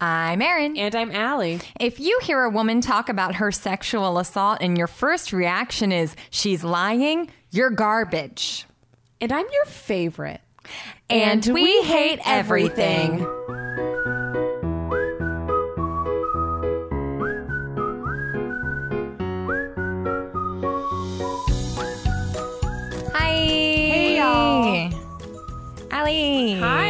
I'm Erin. And I'm Allie. If you hear a woman talk about her sexual assault and your first reaction is she's lying, you're garbage. And I'm your favorite. And, we, hate everything. Hi. Hey, y'all. Allie. Hi.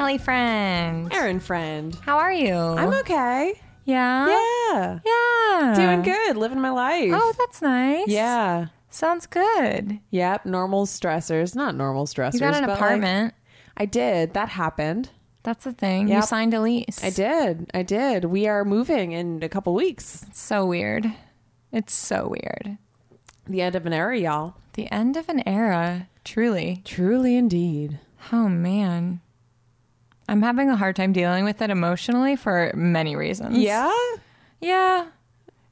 Allie friend. Erin friend. How are you? I'm okay. Yeah. Yeah. Yeah. Doing good. Living my life. Oh, that's nice. Yeah. Sounds good. Yep. Normal stressors. Not normal stressors. You got an but, like, apartment. I did. That happened. That's the thing. You signed a lease. I did. I did. We are moving in a couple weeks. It's so weird. It's so weird. The end of an era, y'all. The end of an era. Truly. Truly indeed. Oh man. I'm having a hard time dealing with it emotionally for many reasons. Yeah? Yeah.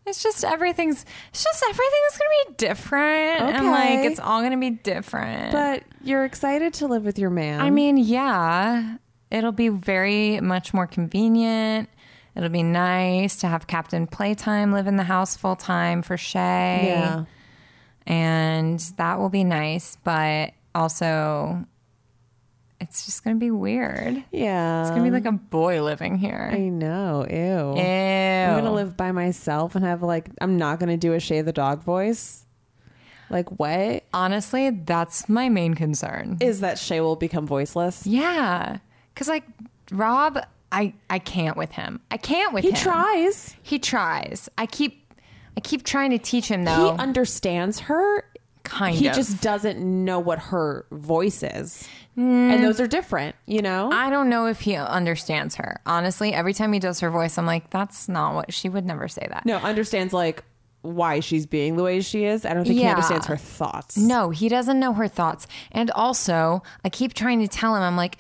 It's just everything's it's just everything's gonna be different. And like it's all gonna be different. But you're excited to live with your man. I mean, yeah. It'll be very much more convenient. It'll be nice to have Captain Playtime live in the house full time for Shay. yeah. And that will be nice, but also it's just to be weird. Yeah. It's to be like a boy living here. I know. Ew. Ew. I'm gonna live by myself and have like I'm not gonna do a Shay the dog voice. Like what Honestly, that's my main concern. is that Shay will become voiceless? yeah. Cuz like Rob, I I can't with him. I can't with He him. He tries. He tries. I keep I keep trying to teach him though. He understands her. Kind he of. just doesn't know what her voice is, and those are different. You know. I don't know if he understands her. Honestly, every time he does her voice, I'm like, that's not what she would never say that. no, understands like why she's being the way she is. I don't think he understands her thoughts. No, he doesn't know her thoughts. And also, I keep trying to tell him, I'm like,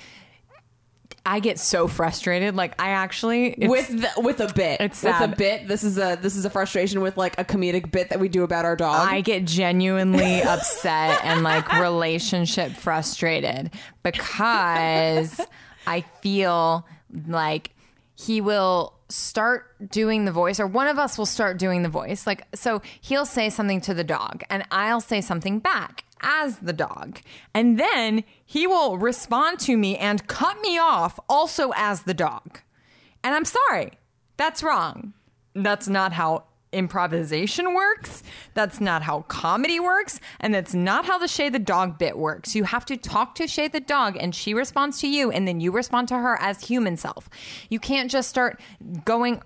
I get so frustrated. Like, I actually with the, with a bit, It's with a bit. This is a this is a frustration with like a comedic bit that we do about our dog. I get genuinely upset and like relationship frustrated because I feel like he will start doing the voice or one of us will start doing the voice. Like so he'll say something to the dog and I'll say something back as the dog. And then he will respond to me and cut me off also as the dog. And I'm sorry. That's wrong. That's not how improvisation works. That's not how comedy works. And that's not how the Shay the dog bit works. You have to talk to Shay the dog and she responds to you and then you respond to her as human self. You can't just start going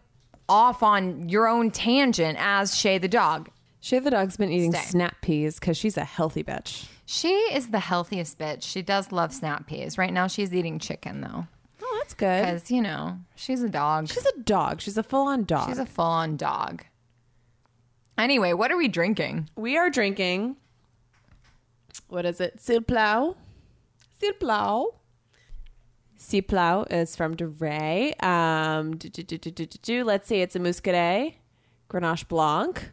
off on your own tangent as Shay the dog. Shay the dog's been eating Stay. snap peas because she's a healthy bitch. She is the healthiest bitch. She does love snap peas. Right now she's eating chicken though. Oh, that's good. Because, you know, she's a dog. She's a dog. She's a full on dog. She's a full on dog. Anyway, what are we drinking? we are drinking. What is it? S'il Plau. S'il Plau. S'il Plau is from DeRay. Um, do, do, do, do, do, do, do. Let's see. It's a Muscadet Grenache Blanc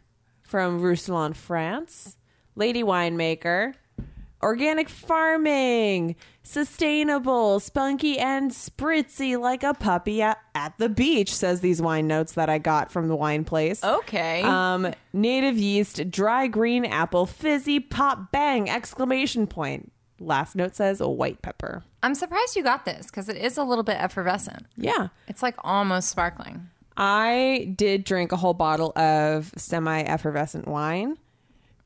from Roussillon, France. Lady winemaker. Organic farming, sustainable, spunky, and spritzy like a puppy at, at the beach, says these wine notes that I got from the wine place. Okay. Um, native yeast, dry green apple, fizzy pop bang! Exclamation point. Last note says white pepper. I'm surprised you got this because it is a little bit effervescent. Yeah. It's like almost sparkling. I did drink a whole bottle of semi effervescent wine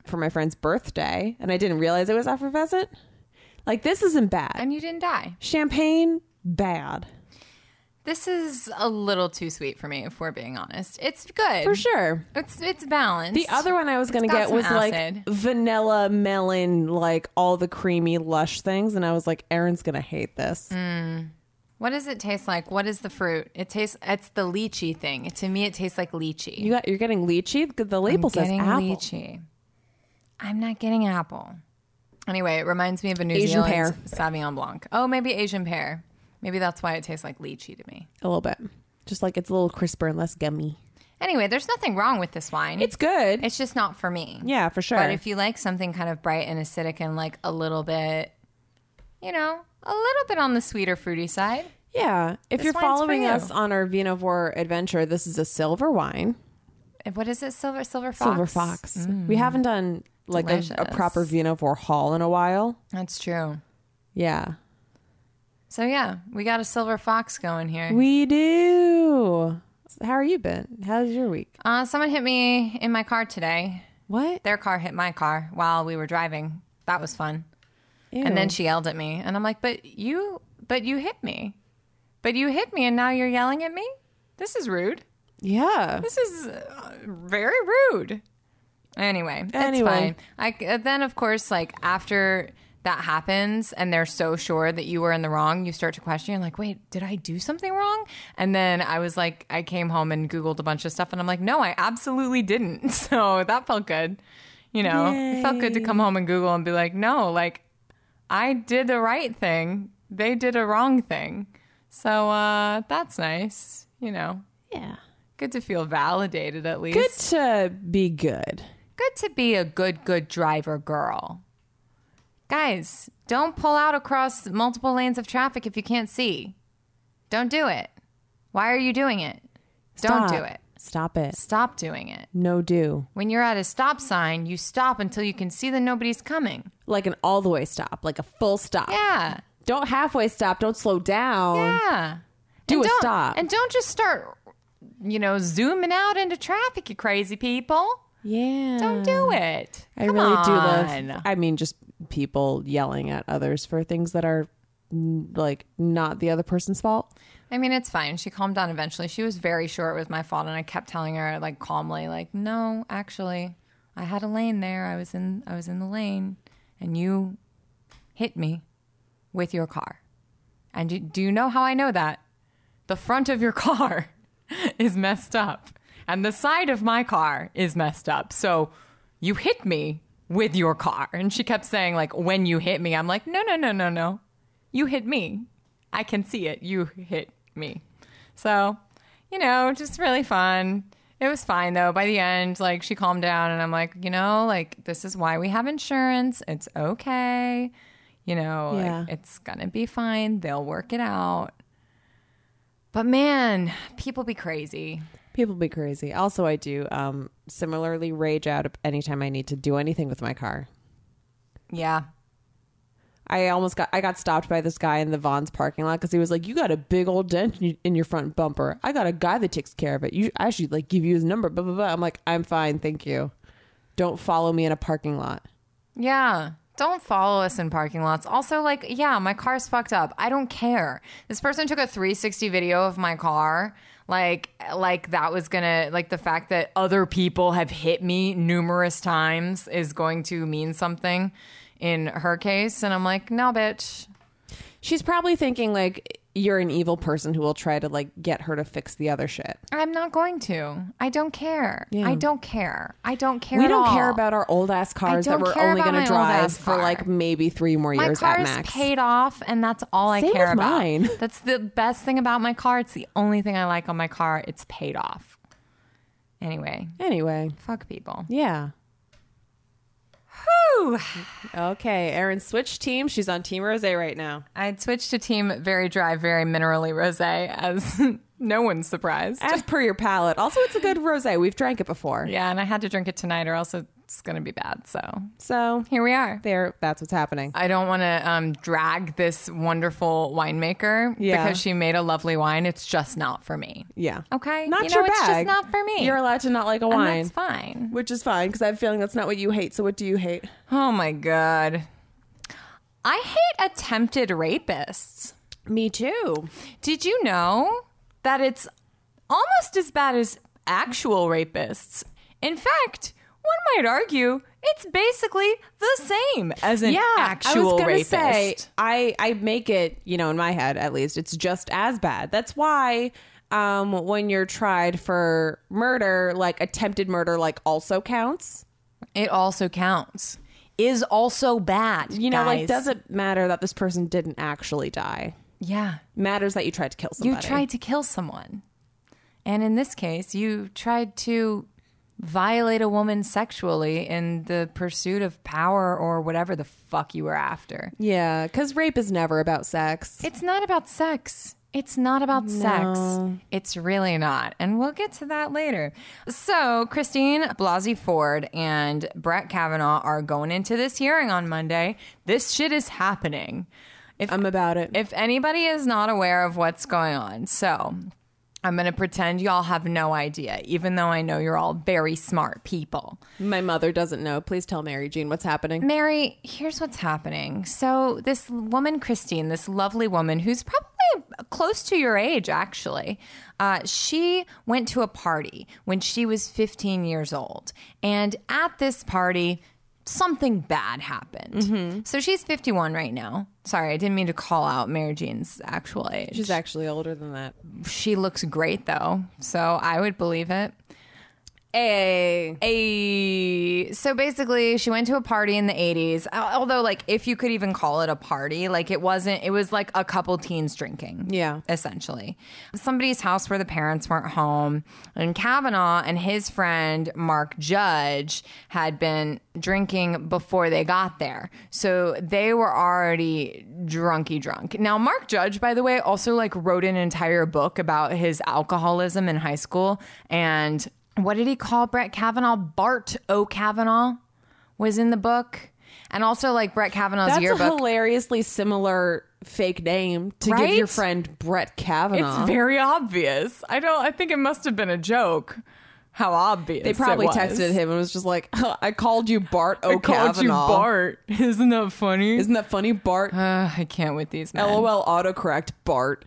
for my friend's birthday, and I didn't realize it was effervescent. Like, this isn't bad. And you didn't die. Champagne, bad. This is a little too sweet for me, if we're being honest. It's good. For sure. It's it's balanced. The other one I was going to get was acid. like vanilla melon, like all the creamy, lush things. And I was like, Erin's going to hate this. Mm. What does it taste like? What is the fruit? It tastes it's the lychee thing. To me it tastes like lychee. You got, you're getting lychee? The label I'm says getting apple. lychee. I'm not getting apple. Anyway, it reminds me of a New Asian Zealand pear. Sauvignon Blanc. Oh, maybe Asian pear. Maybe that's why it tastes like lychee to me. A little bit. Just like it's a little crisper and less gummy. Anyway, there's nothing wrong with this wine. It's good. It's just not for me. yeah, for sure. But if you like something kind of bright and acidic and like a little bit, you know, a little bit on the sweeter fruity side, Yeah. If This you're wine's for following you. us on our Vinavore adventure, this is a silver wine. And What is it? Silver, silver fox. Silver fox. We haven't done like a, a Delicious. proper Vinavore haul in a while. That's true. Yeah. So yeah, we got a silver fox going here. We do. How are you been? How's your week? Uh, someone hit me in my car today. What? Their car hit my car while we were driving. That was fun. And then she yelled at me, and I'm like, "But you, but you hit me, but you hit me, and now you're yelling at me. This is rude. Yeah. This is uh, very rude." Anyway, it's Anyway. fine. I uh, then of course like after that happens and they're so sure that you were in the wrong, you start to question. You're like, wait, did I do something wrong? And then I was like, I came home and googled a bunch of stuff, and I'm like, no, I absolutely didn't. So that felt good. You know, it felt good to come home and Google and be like, no, like I did the right thing. They did a wrong thing. So uh, that's nice. You know, Yeah. good to feel validated at least. Good to be good. Good to be a good, good driver girl. Guys, don't pull out across multiple lanes of traffic if you can't see. Don't do it. Why are you doing it? Don't do it. Stop it. Stop doing it. No do. When you're at a stop sign, you stop until you can see that nobody's coming. Like an all the way stop, like a full stop. Yeah. Don't halfway stop. Don't slow down. Yeah. Do And a stop. And don't just start, you know, zooming out into traffic, you crazy people. Yeah. Don't do it. I Come really do on. love. I mean, just people yelling at others for things that are like not the other person's fault. I mean, it's fine. She calmed down eventually. She was very sure it was my fault, and I kept telling her like calmly, like, "No, actually, I had a lane there. I was in, I was in the lane, and you hit me with your car. And you, do you know how I know that? The front of your car is messed up, and the side of my car is messed up. So you hit me with your car." And she kept saying like, "When you hit me," I'm like, "No, no, no, no, no. You hit me." I can see it. You hit me. So, you know, just really fun. It was fine though. By the end, like she calmed down and I'm like, you know, like this is why we have insurance. It's okay. You know, Yeah. like it's gonna be fine. They'll work it out. But man, people be crazy. People be crazy. Also, I do um, similarly rage out anytime I need to do anything with my car. Yeah. I almost got I got stopped by this guy in the Vons parking lot because he was like, "You got a big old dent in, in your front bumper. I got a guy that takes care of it. You, I should like give you his number." Blah blah blah. I'm like, "I'm fine, thank you. Don't follow me in a parking lot." Yeah. Don't follow us in parking lots. Also, like, yeah, my car's fucked up. I don't care. This person took a 360 video of my car. Like, like that was gonna like the fact that other people have hit me numerous times is going to mean something in her case. And I'm like, no, bitch. She's probably thinking like you're an evil person who will try to like get her to fix the other shit. I'm not going to. I don't care. Yeah. I don't care. I don't care. we at don't all. care about our old ass cars that we're only going to drive for like maybe three more My years at car's max. paid off, and that's all I care about. mine. That's the best thing about my car. It's the only thing I like on my car. It's paid off. Anyway, Anyway, fuck people. yeah. Whew. Okay, Erin switched teams. She's on Team Rose right now. I'd switch to team very dry, very minerally rosé, as no one's surprised. As per your palate. Also, it's a good rose. We've drank it before. Yeah, and I had to drink it tonight, or else it's gonna be bad. So So here we are. there, that's what's happening. I don't want to um, drag this wonderful winemaker Yeah. because she made a lovely wine. It's just not for me. Yeah. Okay, Not You your know, it's just bag. not for me. You're allowed to not like a and wine, that's fine. which is fine because I have a feeling that's not what you hate. So what do you hate? Oh my god. I hate attempted rapists. Me too. Did you know that it's almost as bad as actual rapists? In fact, one might argue it's basically the same as an I actual was gonna rapist. say I I make it you know in my head at least it's just as bad. That's why um when you're tried for murder, like attempted murder, like also counts. it also counts. Is also bad. You know, like guys. doesn't matter that this person didn't actually die. Yeah. Matters that you tried to kill somebody. You tried to kill someone. And in this case, you tried to violate a woman sexually in the pursuit of power or whatever the fuck you were after. Yeah, because rape is never about sex. It's not about sex. It's not about sex. It's really not. And we'll get to that later. So, Christine Blasey Ford and Brett Kavanaugh are going into this hearing on Monday. This shit is happening. If I'm about it. if anybody is not aware of what's going on, so I'm going to pretend y'all have no idea, even though I know you're all very smart people. My mother doesn't know. Please tell Mary Jean what's happening. Mary, here's what's happening. So, this woman, Christine, this lovely woman who's probably close to your age, actually, uh, she went to a party when she was 15 years old. And at this party, something bad happened. Mm-hmm. So, she's 51 right now. Sorry, I didn't mean to call out Mary Jean's actual age. She's actually older than that. she looks great, though. So, I would believe it. Hey. a. So basically she went to a party in the 80s al- although like if you could even call it a party like it wasn't it was like a couple teens drinking Yeah. essentially. Somebody's house where the parents weren't home and kavanaugh and his friend mark judge had been drinking before they got there. So they were already drunky drunk. Now mark judge by the way also like wrote an entire book about his alcoholism in high school and what did he call Brett Kavanaugh? Bart O'Kavanaugh was in the book. And also like Brett Kavanaugh's That's a hilariously similar fake name to give your friend Brett Kavanaugh. it's very obvious. I don't I think it must have been a joke. How obvious. they probably it was. texted him and was just like, "I called you Bart I O. called you Bart. Isn't that funny? Isn't that funny, Bart? uh, I can't with these men. LOL autocorrect Bart.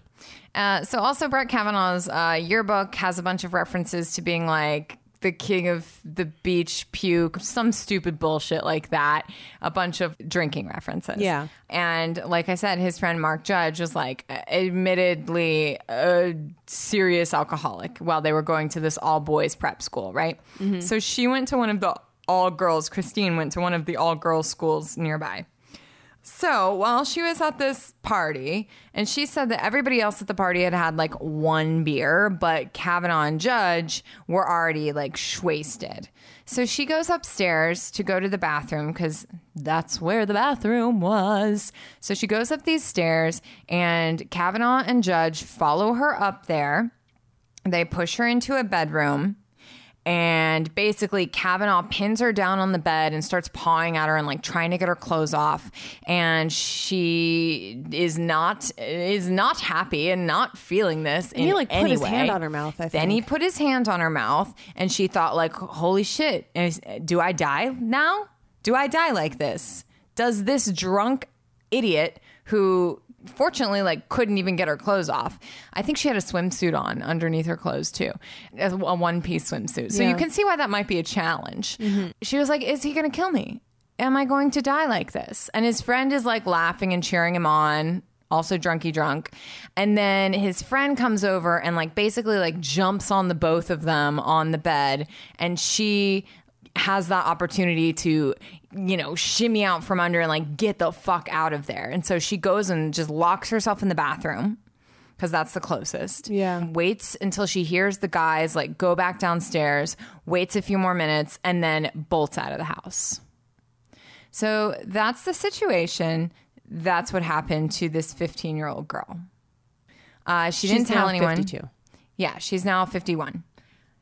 Uh, so also Brett Kavanaugh's uh, yearbook has a bunch of references to being like the king of the beach puke, some stupid bullshit like that. A bunch of drinking references. Yeah. And like I said, his friend Mark Judge was like, admittedly, a serious alcoholic while they were going to this all boys prep school, right? So she went to one of the all girls, Christine went to one of the all girls schools nearby. So while she was at this party, and she said that everybody else at the party had had like one beer, but Kavanaugh and Judge were already like wasted. So she goes upstairs to go to the bathroom because that's where the bathroom was. So she goes up these stairs, and Kavanaugh and Judge follow her up there. They push her into a bedroom. And basically, Kavanaugh pins her down on the bed and starts pawing at her and like trying to get her clothes off. And she is not is not happy and not feeling this. In he, like, put his way. hand on her mouth, I Then he put his hand on her mouth, and she thought like, "Holy shit! Do I die now? Do I die like this? Does this drunk idiot who?" Fortunately, like couldn't even get her clothes off. I think she had a swimsuit on underneath her clothes too, a a one-piece swimsuit. So you can see why that might be a challenge. Mm-hmm. She was like, "Is he going to kill me? Am I going to die like this?" And his friend is like laughing and cheering him on, also drunky drunk. And then his friend comes over and like basically like jumps on the both of them on the bed, and she has that opportunity to you know shimmy out from under and like get the fuck out of there and so she goes and just locks herself in the bathroom because that's the closest. Yeah. Waits until she hears the guys like go back downstairs, waits a few more minutes, and then bolts out of the house. So that's the situation. That's what happened to this 15 year old girl. Uh, she didn't tell now anyone. 52. Yeah, she's now 51.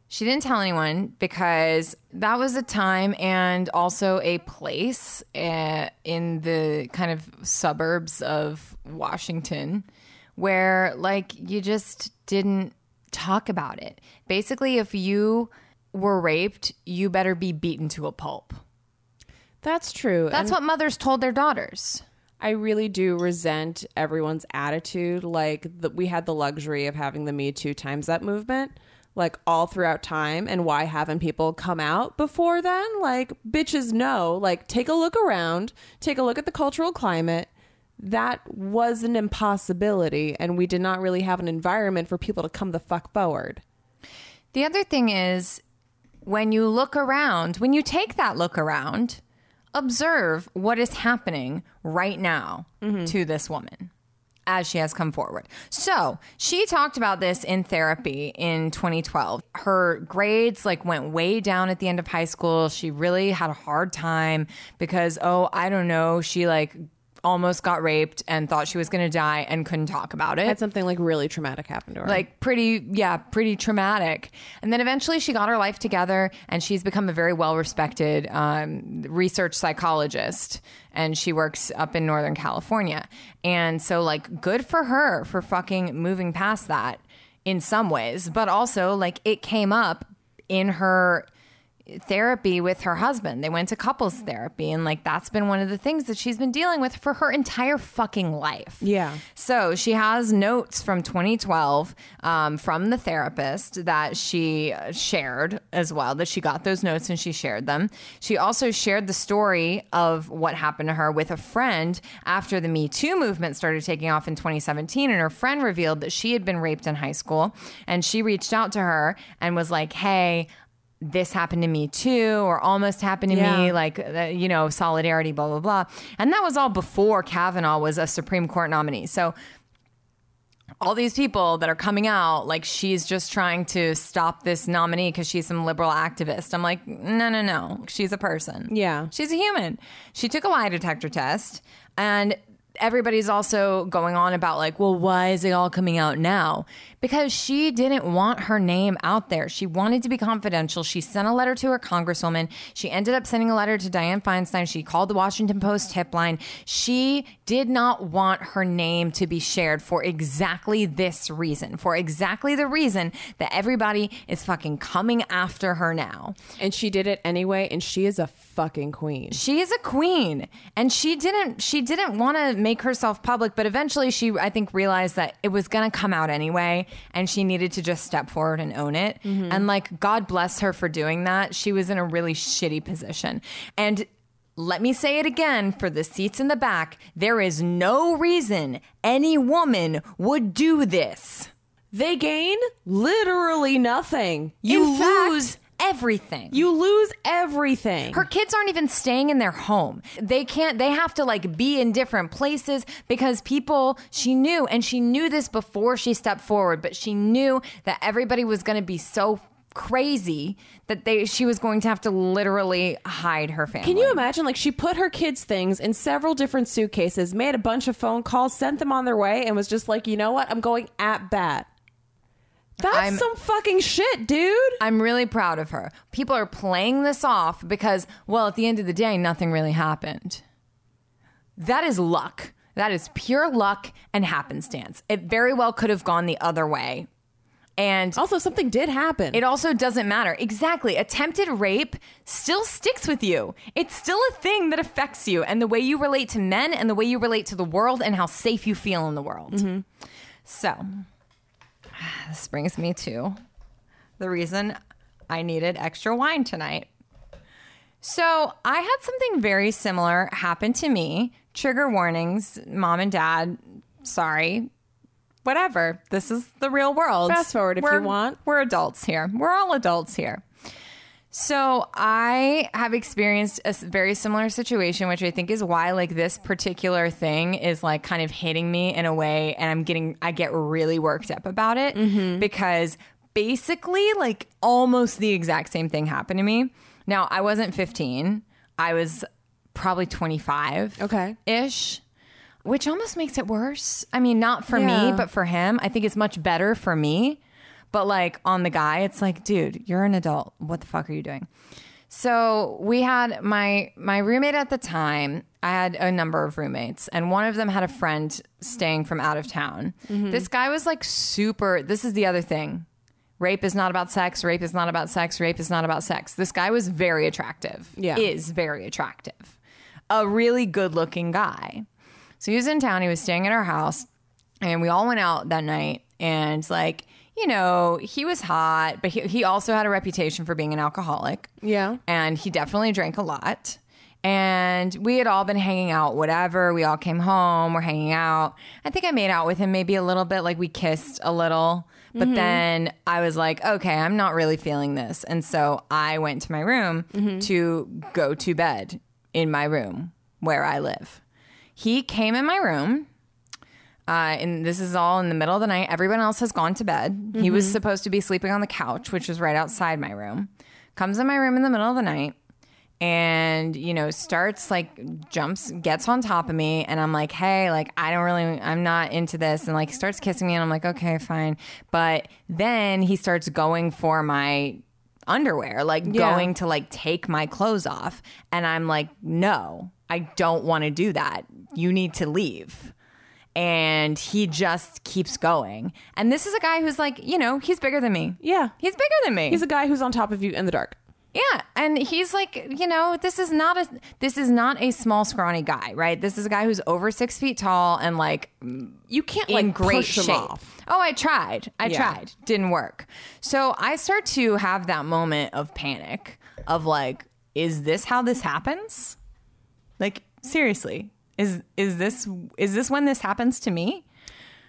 She didn't tell anyone because that was a time and also a place uh, in the kind of suburbs of Washington where, like, you just didn't talk about it. Basically, if you were raped, you better be beaten to a pulp. That's true. That's what mothers told their daughters. I really do resent everyone's attitude. Like the, we had the luxury of having the Me Too times Up movement, like all throughout time. And why haven't people come out before then? Like bitches know. Like take a look around, take a look at the cultural climate. That was an impossibility, and we did not really have an environment for people to come the fuck forward. The other thing is when you look around, when you take that look around, observe what is happening right now mm-hmm. to this woman as she has come forward. So, she talked about this in therapy in 2012. Her grades like went way down at the end of high school. She really had a hard time because oh, I don't know, she like almost got raped and thought she was going to die and couldn't talk about it. Had something like really traumatic happen to her. like pretty yeah pretty traumatic. And then eventually she got her life together and she's become a very well respected um, research psychologist. And she works up in northern california. And so like good for her for fucking moving past that in some ways. But also like it came up in her therapy with her husband. They went to couples therapy and like that's been one of the things that she's been dealing with for her entire fucking life. Yeah. So she has notes from 2012 um, from the therapist that she shared as well, that she got those notes and she shared them. She also shared the story of what happened to her with a friend after the Me Too movement started taking off in 2017. And her friend revealed that she had been raped in high school. And she reached out to her and was like, hey, this happened to me too, or almost happened to Yeah. me, like, uh, you know, solidarity, blah, blah, blah. And that was all before Kavanaugh was a Supreme Court nominee. So all these people that are coming out like she's just trying to stop this nominee because she's some liberal activist. I'm like, no, no, no. She's a person. Yeah. She's a human. She took a lie detector test and everybody's also going on about like, well, why is it all coming out now? Because she didn't want her name out there. She wanted to be confidential. She sent a letter to her congresswoman. She ended up sending a letter to Dianne Feinstein. She called the Washington Post tip line. She did not want her name to be shared for exactly this reason, for exactly the reason that everybody is fucking coming after her now. and she did it anyway, and she is a fucking queen. She is a queen and she didn't she didn't want to make herself public but eventually she I think realized that it was going to come out anyway and she needed to just step forward and own it. Mm-hmm. And like god bless her for doing that. She was in a really shitty position. And let me say it again for the seats in the back there is no reason any woman would do this. They gain literally nothing. you In fact, lose everything You lose everything. Her kids aren't even staying in their home. They can't, they have to like be in different places because people, she knew, and she knew this before she stepped forward, but she knew that everybody was going to be so crazy that they, she was going to have to literally hide her family. Can you imagine? Like, she put her kids' things in several different suitcases, made a bunch of phone calls, sent them on their way, and was just like, you know what? I'm going at bat. That's I'm- some fucking shit, dude. I'm really proud of her. People are playing this off because, well, at the end of the day, nothing really happened. That is luck. That is pure luck and happenstance. It very well could have gone the other way. And Also, something did happen. it also doesn't matter. Exactly. Attempted rape still sticks with you. It's still a thing that affects you and the way you relate to men and the way you relate to the world and how safe you feel in the world. Mm-hmm. So, this brings me to the reason I needed extra wine tonight. So, I had something very similar happen to me. Trigger warnings, mom and dad, sorry. Whatever. This is the real world. Fast forward if you We're- want. We're adults here. We're all adults here. So I have experienced a very similar situation, which I think is why like this particular thing is like kind of hitting me in a way, and I'm getting I get really worked up about it Mm-hmm. because basically like almost the exact same thing happened to me. Now I wasn't 15. I was probably 25. Okay. Ish. Which almost makes it worse. I mean, not for Yeah. me, but for him. I think it's much better for me. But like on the guy, it's like, dude, you're an adult. What the fuck are you doing? So we had my my roommate at the time. I had a number of roommates, and one of them had a friend staying from out of town. Mm-hmm. This guy was like super. This is the other thing. Rape is not about sex. Rape is not about sex. Rape is not about sex. This guy was very attractive. Yeah. Is very attractive. A really good looking guy. So he was in town. He was staying at our house, and we all went out that night. And like, you know, he was hot, but he, he also had a reputation for being an alcoholic. Yeah. And he definitely drank a lot. And we had all been hanging out, whatever. We all came home, we're hanging out. I think I made out with him maybe a little bit, like we kissed a little. But mm-hmm. then I was like, okay, I'm not really feeling this. And so I went to my room mm-hmm. to go to bed in my room where I live. He came in my room. Uh, and this is all in the middle of the night. Everyone else has gone to bed. He was supposed to be sleeping on the couch, which was right outside my room. Comes in my room in the middle of the night and you know starts like jumps gets on top of me and i'm like hey like i don't really i'm not into this and like starts kissing me and i'm like okay fine but then he starts going for my underwear like Yeah. going to like take my clothes off and i'm like no i don't want to do that you need to leave and he just keeps going and this is a guy who's like you know he's bigger than me Yeah. he's bigger than me He's a guy who's on top of you in the dark. yeah, and he's like, you know, this is not a this is not a small scrawny guy, right? This is a guy who's over six feet tall and like You can't in like great push him shape. off. Oh, I tried. I Yeah. tried. Didn't work. So I start to have that moment of panic of like, is this how this happens? Like seriously, is is this is this when this happens to me?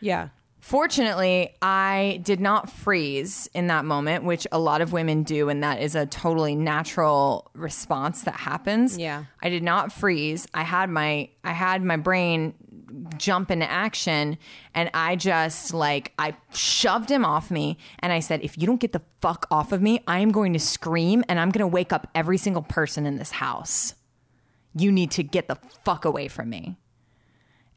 Yeah. Fortunately, I did not freeze in that moment, which a lot of women do, and that is a totally natural response that happens. Yeah. I did not freeze. I had my I had my brain jump into action and I just like I shoved him off me and I said, if you don't get the fuck off of me, I am going to scream and I'm gonna wake up every single person in this house. You need to get the fuck away from me.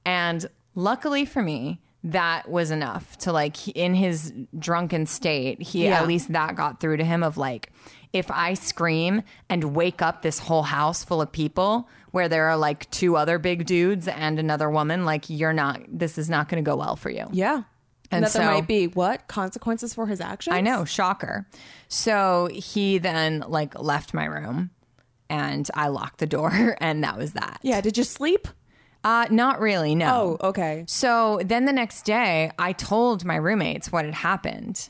And luckily for me, that was enough to like in his drunken state, he Yeah. at least that got through to him of like if I scream and wake up this whole house full of people where there are like two other big dudes and another woman, like you're not this is not going to go well for you. Yeah. And that there might be what consequences for his actions. I know, shocker. So he then like left my room and I locked the door and that was that. Yeah. Did you sleep? Uh not really, no. Oh, okay. So then the next day, I told my roommates what had happened.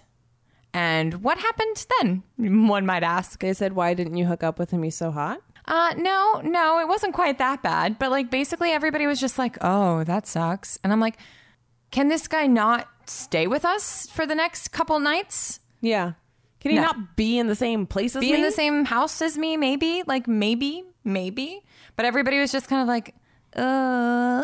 And what happened then? One might ask. They said, "Why didn't you hook up with him? He's so hot." Uh, no, no, it wasn't quite that bad. But like basically everybody was just like, oh, that sucks. And I'm like, can this guy not stay with us for the next couple nights? Yeah. Can he No. not be in the same place as me? Be me? in the same house as me, maybe? Like maybe, maybe. But everybody was just kind of like, uh,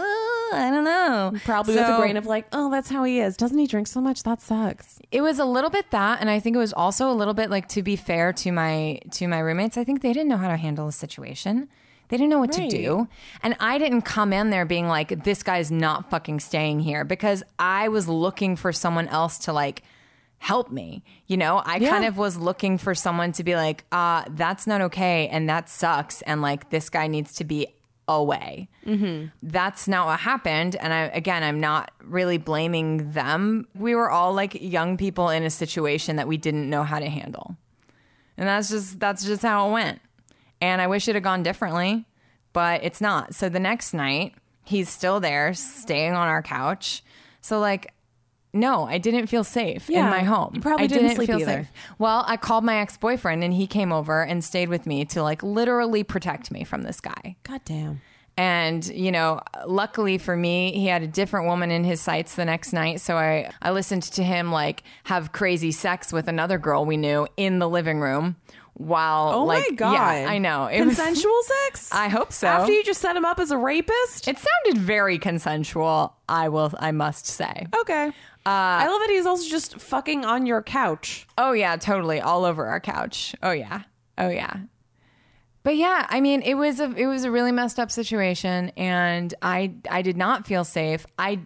I don't know. Probably with So- a grain of like, "Oh, that's how he is. Doesn't he drink so much? That sucks." it was a little bit that and i think it was also a little bit like to be fair to my to my roommates i think they didn't know how to handle the situation they didn't know what Right. to do and i didn't come in there being like this guy's not fucking staying here because i was looking for someone else to like help me. You know i Yeah. kind of was looking for someone to be like uh that's not okay and that sucks and like this guy needs to be away. That's not what happened and i again i'm not really blaming them. We were all like young people in a situation that we didn't know how to handle. And that's just that's just how it went. And i wish it had gone differently but it's not. So the next night he's still there staying on our couch. So like no, I didn't feel safe in my home. you probably I didn't sleep either. Well, I called my ex-boyfriend and he came over and stayed with me to like literally protect me from this guy. God damn. And, you know, luckily for me, he had a different woman in his sights the next night. So I, I listened to him like have crazy sex with another girl we knew in the living room while Oh like, my god. Yeah, I know. It was- Consensual sex? I hope so. After you just set him up as a rapist? it sounded very consensual, I will I must say. okay. Uh, I love that he's also just fucking on your couch. Oh yeah, totally, all over our couch. Oh yeah, oh yeah. But yeah, I mean, it was a it was a really messed up situation, and I I did not feel safe. I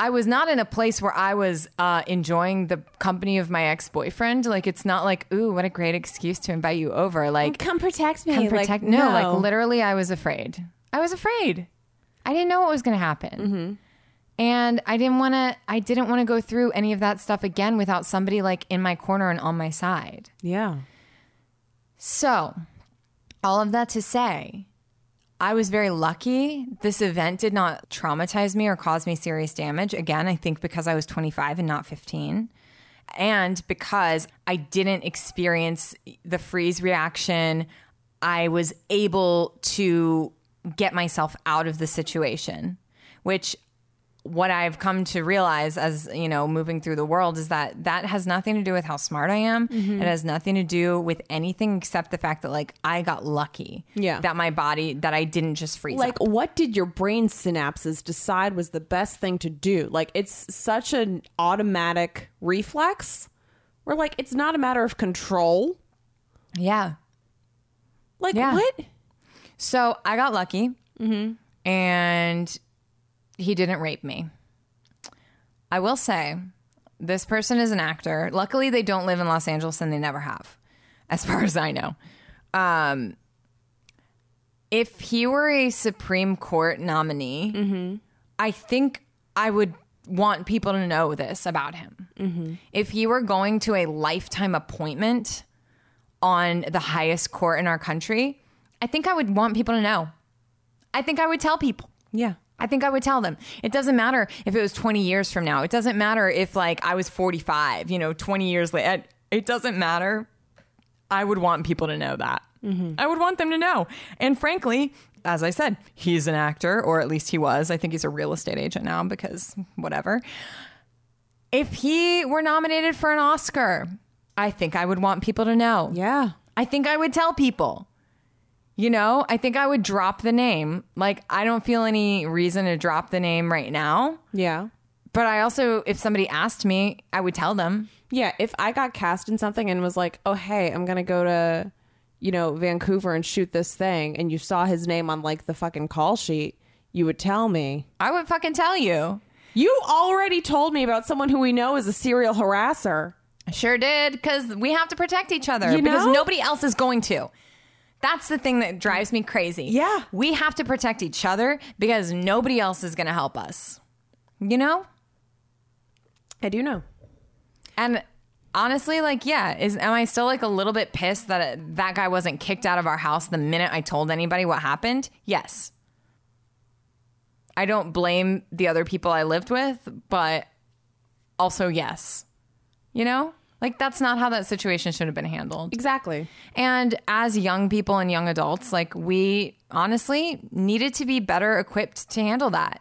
I was not in a place where I was uh, enjoying the company of my ex boyfriend. Like it's not like ooh, what a great excuse to invite you over. Like Come protect me. come Like, protect. no, like literally, I was afraid. I was afraid. I didn't know what was going to happen. And I didn't want to I didn't want to go through any of that stuff again without somebody like in my corner and on my side. Yeah. So, all of that to say, I was very lucky. This event did not traumatize me or cause me serious damage. Again, I think because I was 25 and not 15. And because I didn't experience the freeze reaction, I was able to get myself out of the situation, which what I've come to realize as, you know, moving through the world is that that has nothing to do with how smart I am. Mm-hmm. It has nothing to do with anything except the fact that like I got lucky. Yeah. That my body that I didn't just freeze Like, up. what did your brain synapses decide was the best thing to do? Like, it's such an automatic reflex where, like, it's not a matter of control. Yeah. Like, Yeah. what? So I got lucky, mm-hmm. and he didn't rape me. I will say, this person is an actor. Luckily, they don't live in Los Angeles, and they never have, as far as I know. Um, if he were a Supreme Court nominee, I think I would want people to know this about him. If he were going to a lifetime appointment on the highest court in our country, I think I would want people to know. I think I would tell people. Yeah. I think I would tell them. It doesn't matter if it was 20 years from now. It doesn't matter if like I was 45, you know, 20 years later. It doesn't matter. I would want people to know that. Mm-hmm. I would want them to know. And frankly, as I said, he's an actor, or at least he was. I think he's a real estate agent now because whatever. If he were nominated for an Oscar, I think I would want people to know. Yeah. I think I would tell people. You know, I think I would drop the name. Like, I don't feel any reason to drop the name right now. Yeah. But I also, if somebody asked me, I would tell them. Yeah. If I got cast in something and was like, oh, hey, I'm going to go to, you know, Vancouver and shoot this thing, and you saw his name on like the fucking call sheet, you would tell me. I would fucking tell you. You already told me about someone who we know is a serial harasser. I sure did, because we have to protect each other You because know? nobody else is going to. That's the thing that drives me crazy. Yeah. We have to protect each other because nobody else is going to help us. You know? I do know. And honestly, like, yeah, is am I still like a little bit pissed that uh, that guy wasn't kicked out of our house the minute I told anybody what happened? Yes. I don't blame the other people I lived with, but also yes. You know? Like that's not how that situation should have been handled. Exactly. And as young people and young adults, like we honestly needed to be better equipped to handle that.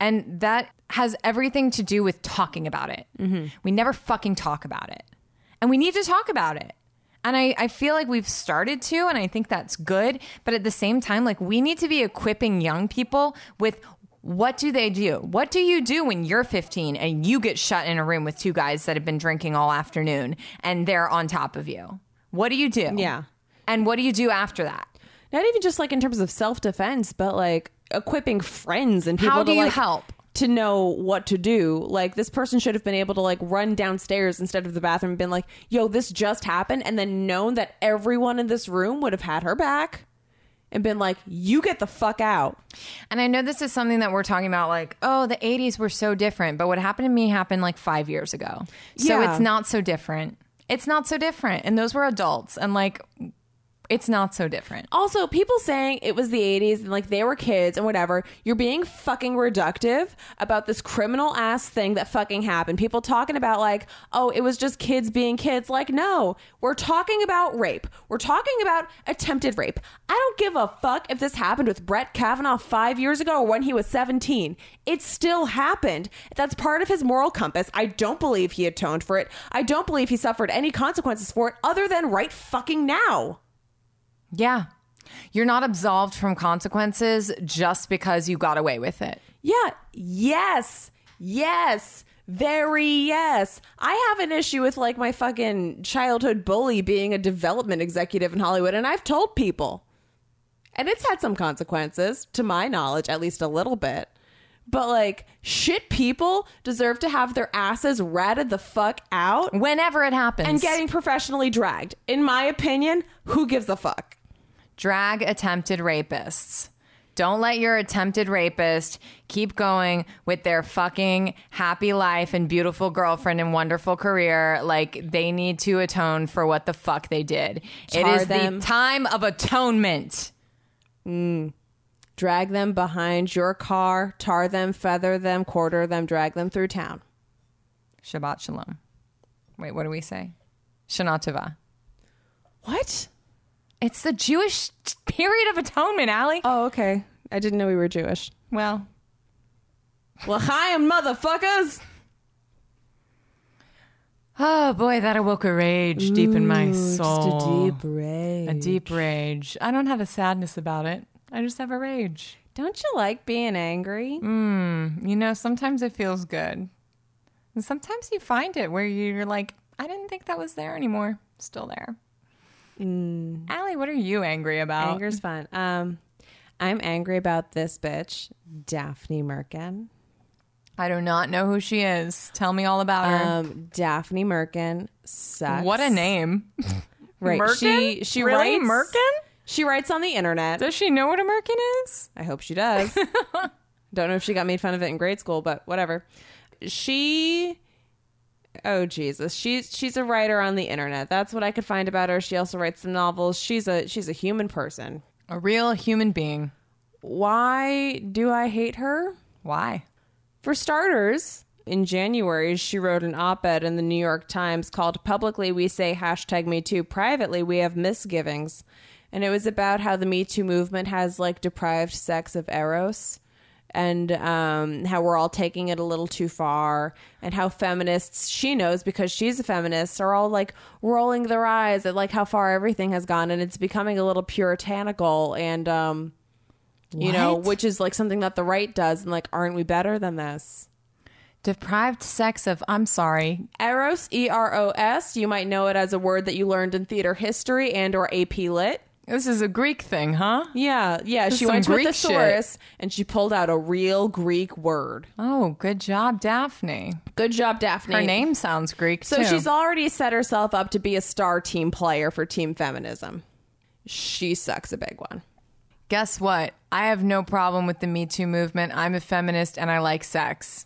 And that has everything to do with talking about it. Mm-hmm. We never fucking talk about it. And we need to talk about it. And I, I feel like we've started to, and I think that's good. But at the same time, like we need to be equipping young people with what do they do? What do you do when you're 15 and you get shut in a room with two guys that have been drinking all afternoon and they're on top of you? What do you do? Yeah. And what do you do after that? Not even just like in terms of self defense, but like equipping friends and people How to do you like help? to know what to do. Like this person should have been able to like run downstairs instead of the bathroom and been like, "Yo, this just happened," and then known that everyone in this room would have had her back and been like, "You get the fuck out." And I know this is something that we're talking about, like, oh, the 80s were so different. But what happened to me happened like five years ago. So Yeah. it's not so different. It's not so different. And those were adults. And like, it's not so different. Also, people saying it was the 80s and like they were kids and whatever, you're being fucking reductive about this criminal ass thing that fucking happened. People talking about like, oh, it was just kids being kids. Like, no, we're talking about rape. We're talking about attempted rape. I don't give a fuck if this happened with Brett Kavanaugh five years ago or when he was 17. It still happened. That's part of his moral compass. I don't believe he atoned for it. I don't believe he suffered any consequences for it other than right fucking now. Yeah. You're not absolved from consequences just because you got away with it. Yeah. Yes. Yes. Very yes. I have an issue with like my fucking childhood bully being a development executive in Hollywood, and I've told people. And it's had some consequences, to my knowledge, at least a little bit. But like, shit people deserve to have their asses ratted the fuck out Whenever it happens. and getting professionally dragged. In my opinion, who gives a fuck? Drag attempted rapists. Don't let your attempted rapist keep going with their fucking happy life and beautiful girlfriend and wonderful career. Like they need to atone for what the fuck they did. it is them. the time of atonement. Mm. Drag them behind your car, tar them, feather them, quarter them, drag them through town. Shabbat shalom. Wait, what do we say? Shana Tova. What? It's the Jewish period of atonement, Allie. Oh, okay. I didn't know we were Jewish. Well, L'chaim, motherfuckers! oh boy, that awoke a rage deep in my soul. Just a deep rage. A deep rage. I don't have a sadness about it. I just have a rage. Don't you like being angry? Mm, you know, sometimes it feels good. And sometimes you find it where you're like, I didn't think that was there anymore. Still there. Allie, what are you angry about? Anger's fun. Um, I'm angry about this bitch, Daphne Merkin. I do not know who she is. Tell me all about her. Um, Daphne Merkin sucks. what a name. Right. Merkin? She she really? writes Merkin? She writes on the internet. Does she know what a Merkin is? I hope she does. Don't know if she got made fun of it in grade school, but whatever. She Oh Jesus. She's she's a writer on the internet. That's what I could find about her. She also writes some novels. She's a she's a human person. A real human being. Why do I hate her? Why? For starters, in January, she wrote an op ed in the New York Times called Publicly We Say Hashtag Me Too. Privately, we have misgivings. And it was about how the Me Too movement has like deprived sex of Eros and um, how we're all taking it a little too far and how feminists, she knows because she's a feminist, are all like rolling their eyes at like how far everything has gone and it's becoming a little puritanical and, um, you know, which is like something that the right does. And like, aren't we better than this? Deprived sex of, I'm sorry. Eros, E R O S. You might know it as a word that you learned in theater history and or AP Lit. This is a Greek thing, huh? Yeah, yeah. This She went to a Greek thesaurus and she pulled out a real Greek word. Oh, good job, Daphne. Good job, Daphne. Her name sounds Greek So too. she's already set herself up to be a star team player for team feminism. She sucks a big one. Guess what? I have no problem with the Me Too movement. I'm a feminist and I like sex.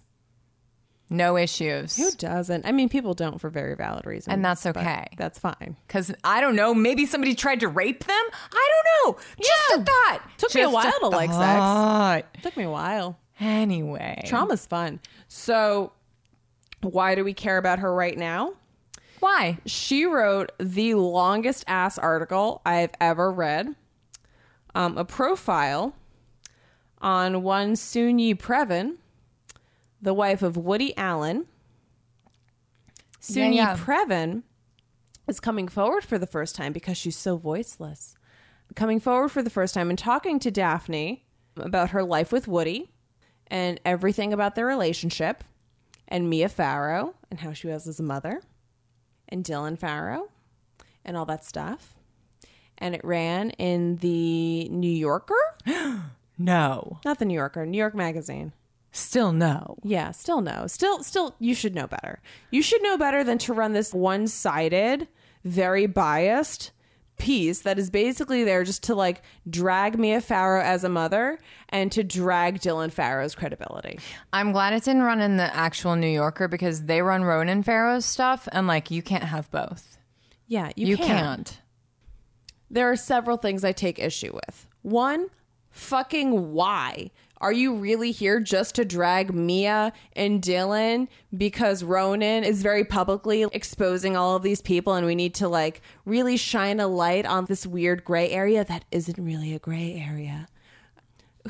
No issues. Who doesn't? I mean, people don't for very valid reasons. And that's okay. That's fine. Because I don't know, maybe somebody tried to rape them? I don't know. Just a thought. Took me a Just while to like sex. Took me a while. Anyway. Trauma's fun. So, why do we care about her right now? Why? She wrote the longest ass article I've ever read, um, a profile on one Soon-Yi Previn, the wife of Woody Allen. Yeah, Soon-Yi yeah. Previn is coming forward for the first time because she's so voiceless. Coming forward for the first time and talking to Daphne about her life with Woody and everything about their relationship, and Mia Farrow and how she was as a mother, and Dylan Farrow and all that stuff. And it ran in the New Yorker? No. Not the New Yorker, New York Magazine. Still no. Yeah, still no. Still still you should know better. You should know better than to run this one-sided, very biased piece that is basically there just to like drag Mia Farrow as a mother and to drag Dylan Farrow's credibility. I'm glad it didn't run in the actual New Yorker because they run Ronan Farrow's stuff and like you can't have both. Yeah, you, You, can't. can't. There are several things I take issue with. One, fucking why? Are you really here just to drag Mia and Dylan because Ronan is very publicly exposing all of these people and we need to like really shine a light on this weird gray area that isn't really a gray area?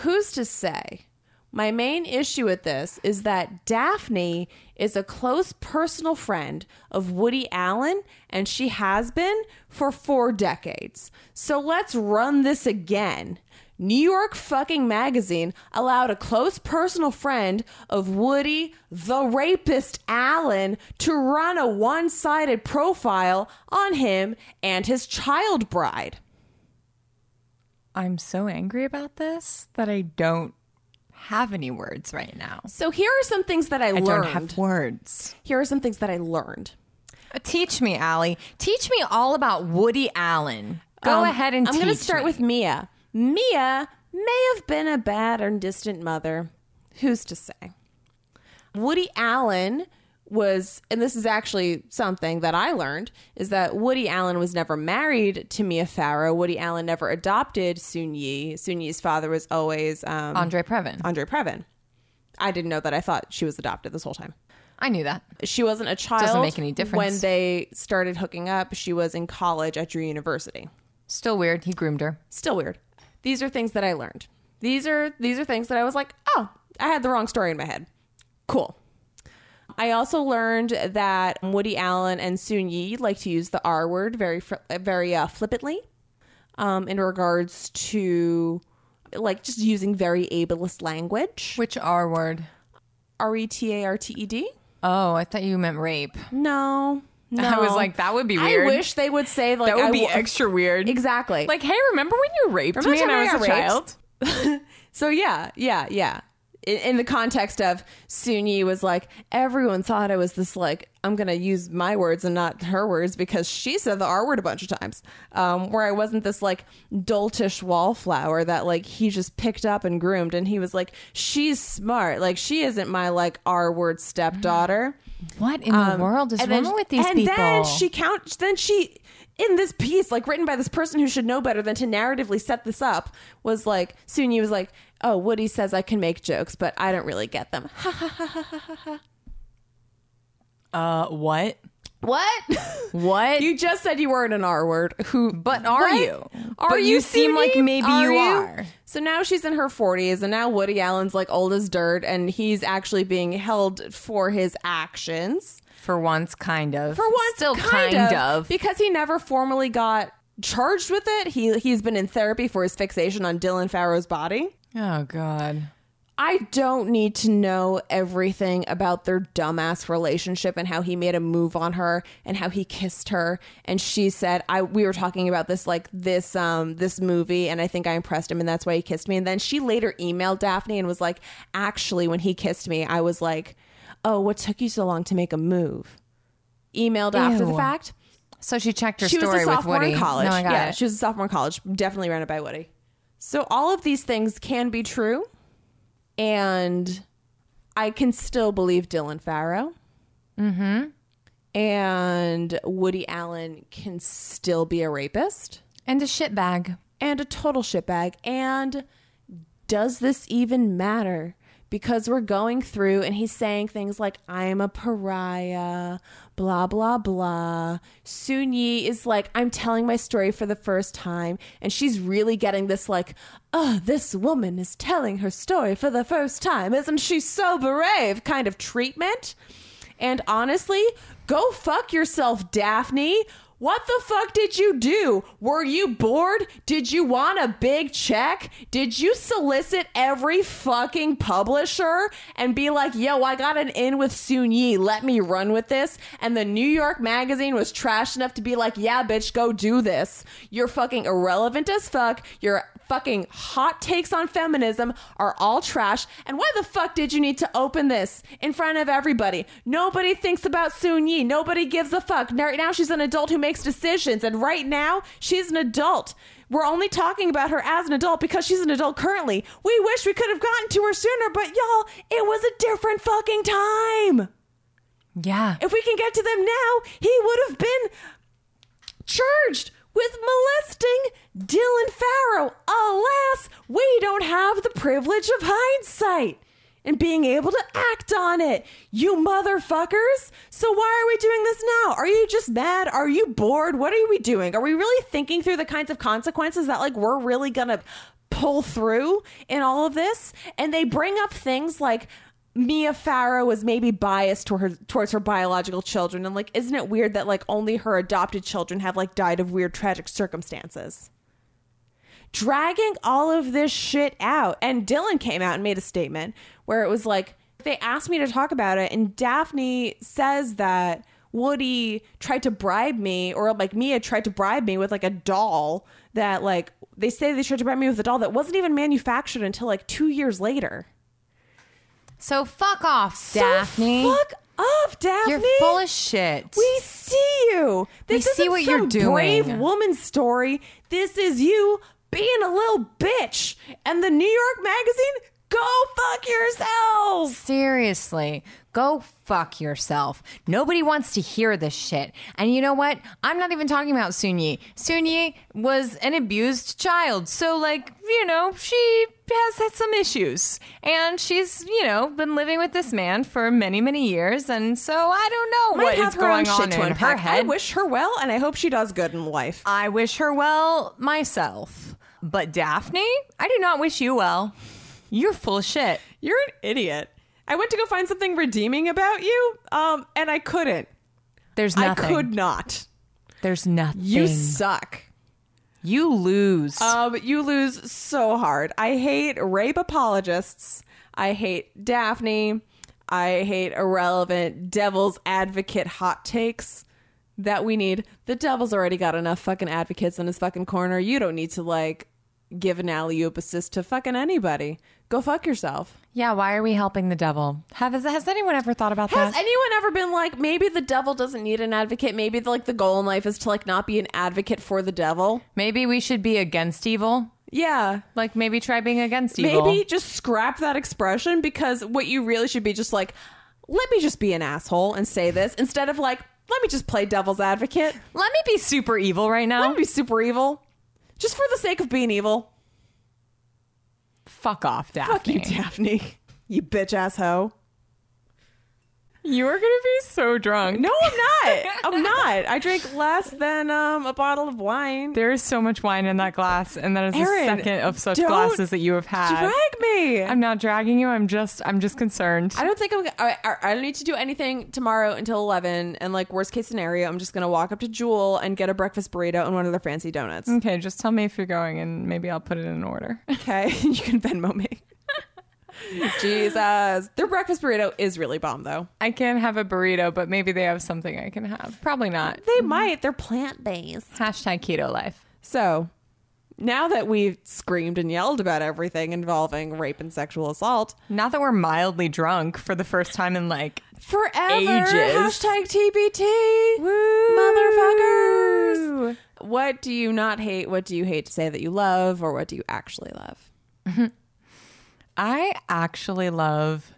Who's to say? My main issue with this is that Daphne is a close personal friend of Woody Allen, and she has been for four decades. So let's run this again. New York fucking magazine allowed a close personal friend of Woody, the rapist Allen, to run a one sided profile on him and his child bride. I'm so angry about this that I don't have any words right now. So here are some things that I, I learned. don't have words. here are some things that I learned. Uh, Teach me, Allie. Teach me all about Woody Allen. Go Um, ahead and I'm going to start me. with Mia. Mia may have been a bad or distant mother. Who's to say? Woody Allen was, and this is actually something that I learned, is that Woody Allen was never married to Mia Farrow. Woody Allen never adopted Soon-Yi. Sun Yi's father was always um, Andre Previn. Andre Previn. I didn't know that. I thought she was adopted this whole time. I knew that. She wasn't a child. Doesn't make any difference. When they started hooking up, she was in college at Drew University. Still weird. He groomed her. Still weird. These are things that I learned. These are these are things that I was like, oh, I had the wrong story in my head. Cool. I also learned that Woody Allen and Soon Yi like to use the R word very very uh, flippantly um, in regards to like just using very ableist language. Which R word? R e t a r t e d. Oh, I thought you meant rape. No, I was like, that would be weird. I wish they would say like that would I be wa- extra weird. exactly Like, hey, remember when you raped Remember me the I was a got child? So yeah, yeah, yeah. In, in the context of Soon-Yi was like everyone thought I was this like I'm gonna use my words and not her words because she said the R word a bunch of times. Um, where I wasn't this like doltish wallflower that like he just picked up and groomed, and he was like she's smart, like she isn't my like R word stepdaughter. What in the world is And wrong with these and people? then she count. Then she, in this piece, like written by this person who should know better than to narratively set this up, was like Soon-Yi was like, "Oh, Woody says I can make jokes, but I don't really get them." Ha ha ha ha ha ha. uh, what? what? What? you just said you weren't an R word. Who? But are What? you? Are But you? you seem like maybe you are. So now she's in her 40s, and now Woody Allen's like old as dirt, and he's actually being held for his actions. For once, kind of. for once Still kind, of. because he never formally got charged with it he he's been in therapy for his fixation on Dylan Farrow's body Oh, God. I don't need to know everything about their dumbass relationship and how he made a move on her and how he kissed her and she said I we were talking about this like this um this movie and I think I impressed him and that's why he kissed me and then she later emailed Daphne and was like actually when he kissed me I was like oh what took you so long to make a move emailed after the fact So she checked her she was story a with sophomore Woody. in college. No, I got yeah, it. she was a sophomore in college. Definitely ran it by Woody. So all of these things can be true, and I can still believe Dylan Farrow. Mm-hmm. And Woody Allen can still be a rapist and a shitbag. and a total shitbag. And does this even matter? Because we're going through and he's saying things like, I'm a pariah, blah, blah, blah. Soon Yi is like, I'm telling my story for the first time. And she's really getting this, like, oh, this woman is telling her story for the first time. Isn't she so brave kind of treatment? And honestly, go fuck yourself, Daphne. What the fuck did you do? Were you bored? Did you want a big check? Did you solicit every fucking publisher and be like, yo, I got an in with Soon Yi. Let me run with this? And the New York Magazine was trash enough to be like, yeah, bitch, go do this. You're fucking irrelevant as fuck. Your fucking hot takes on feminism are all trash. And why the fuck did you need to open this in front of everybody? Nobody thinks about Soon Yi. Nobody gives a fuck. Now, now she's an adult who makes decisions. And right now, she's an adult. We're only talking about her as an adult because she's an adult currently. We wish we could have gotten to her sooner, but y'all, it was a different fucking time. Yeah. If we can get to them now, he would have been charged with molesting Dylan Farrow. Alas, we don't have the privilege of hindsight and being able to act on it. You motherfuckers. So why are we doing this now? Are you just mad? Are you bored? What are we doing? Are we really thinking through the kinds of consequences that like we're really to pull through in all of this? And they bring up things like Mia Farrow was maybe biased toward her, towards her biological children, and like, isn't it weird that like only her adopted children have like died of weird tragic circumstances? Dragging all of this shit out, and Dylan came out and made a statement where it was like they asked me to talk about it, and Daphne says that Woody tried to bribe me, or like Mia tried to bribe me with like a doll that like they say they tried to bribe me with a doll that wasn't even manufactured until like two years later. So fuck off, So Daphne. fuck off, Daphne. You're full of shit. We see you. This We see what you're doing. Brave woman story. This is you being a little bitch. And the New York Magazine, go fuck yourselves. Seriously, go fuck yourself. Nobody wants to hear this shit. And you know what? I'm not even talking about Soon-Yi. Soon-Yi was an abused child. So, like, you know, she has had some issues. And she's, you know, been living with this man for many, many years. And so I don't know Might what is going on in her head. I wish her well, and I hope she does good in life. I wish her well myself. But Daphne, I do not wish you well. You're full of shit. You're an idiot. I went to go find something redeeming about you, um, and I couldn't. There's nothing. I could not. There's nothing. You suck. You lose. Um, you lose so hard. I hate rape apologists. I hate Daphne. I hate irrelevant devil's advocate hot takes. that we need. The devil's already got enough fucking advocates in his fucking corner. You don't need to like give an alley oop assist to fucking anybody. Go fuck yourself. Yeah, why are we helping the devil? Have has anyone ever thought about this? Has that? anyone ever been like, maybe the devil doesn't need an advocate? Maybe like the goal in life is to like not be an advocate for the devil. maybe we should be against evil. Yeah. Like maybe try being against evil. Maybe just scrap that expression because what you really should be just like, let me just be an asshole and say this instead of like, let me just play devil's advocate. Let me be super evil right now. Let me be super evil. Just for the sake of being evil. Fuck off, Daphne. Fuck you, Daphne. You bitch ass hoe. You are gonna be so drunk. No, I'm not. I'm not. I drank less than um, a bottle of wine. There is so much wine in that glass, and that is Erin, the second of such glasses that you have had. Drag me. I'm not dragging you. I'm just I'm just concerned. I don't think I'm. I, I, I don't need to do anything tomorrow until eleven. And like worst case scenario, I'm just gonna walk up to Jewel and get a breakfast burrito and one of their fancy donuts. okay, just tell me if you're going, and maybe I'll put it in order. Okay, you can Venmo me. Jesus, their breakfast burrito is really bomb though. I can't have a burrito, but maybe they have something I can have. Probably not. They might. They're plant based. Hashtag keto life. So now that we've screamed and yelled about everything involving rape and sexual assault, Not that we're mildly drunk for the first time in like forever Ages. hashtag TBT, motherfuckers. What do you not hate? What do you hate to say that you love, or what do you actually love? I actually love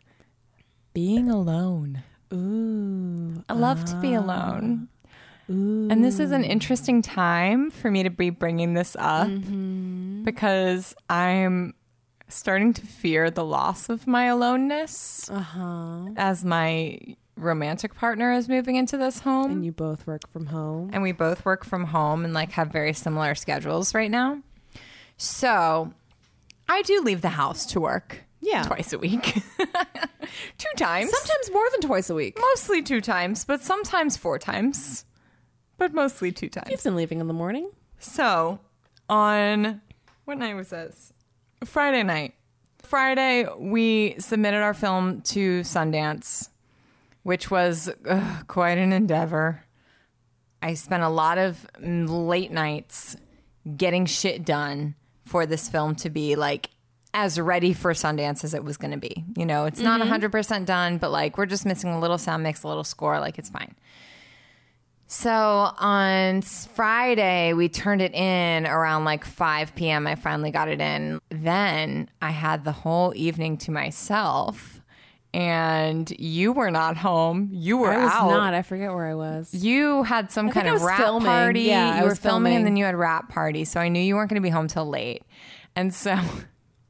being alone. Ooh, I love to be alone. Ooh. And this is an interesting time for me to be bringing this up because I'm starting to fear the loss of my aloneness uh huh. as my romantic partner is moving into this home. And you both work from home. and we both work from home and like have very similar schedules right now. So I do leave the house to work. Yeah. Twice a week. two times. Sometimes more than twice a week. mostly two times, but sometimes four times. But mostly two times. You've been leaving in the morning. So on what night was this? Friday night. Friday, we submitted our film to Sundance, which was ugh, quite an endeavor. I spent a lot of mm, late nights getting shit done for this film to be like as ready for Sundance as it was going to be. You know, it's not mm-hmm. 100% done, but like we're just missing a little sound mix, a little score, like it's fine. So on Friday, we turned it in around like 5 p.m. I finally got it in. Then I had the whole evening to myself, and you were not home. You were I was out. not. I forget where I was. You had some think kind of rap filming. party. Yeah, I you were was filming, and then you had rap party. So I knew you weren't going to be home till late. And so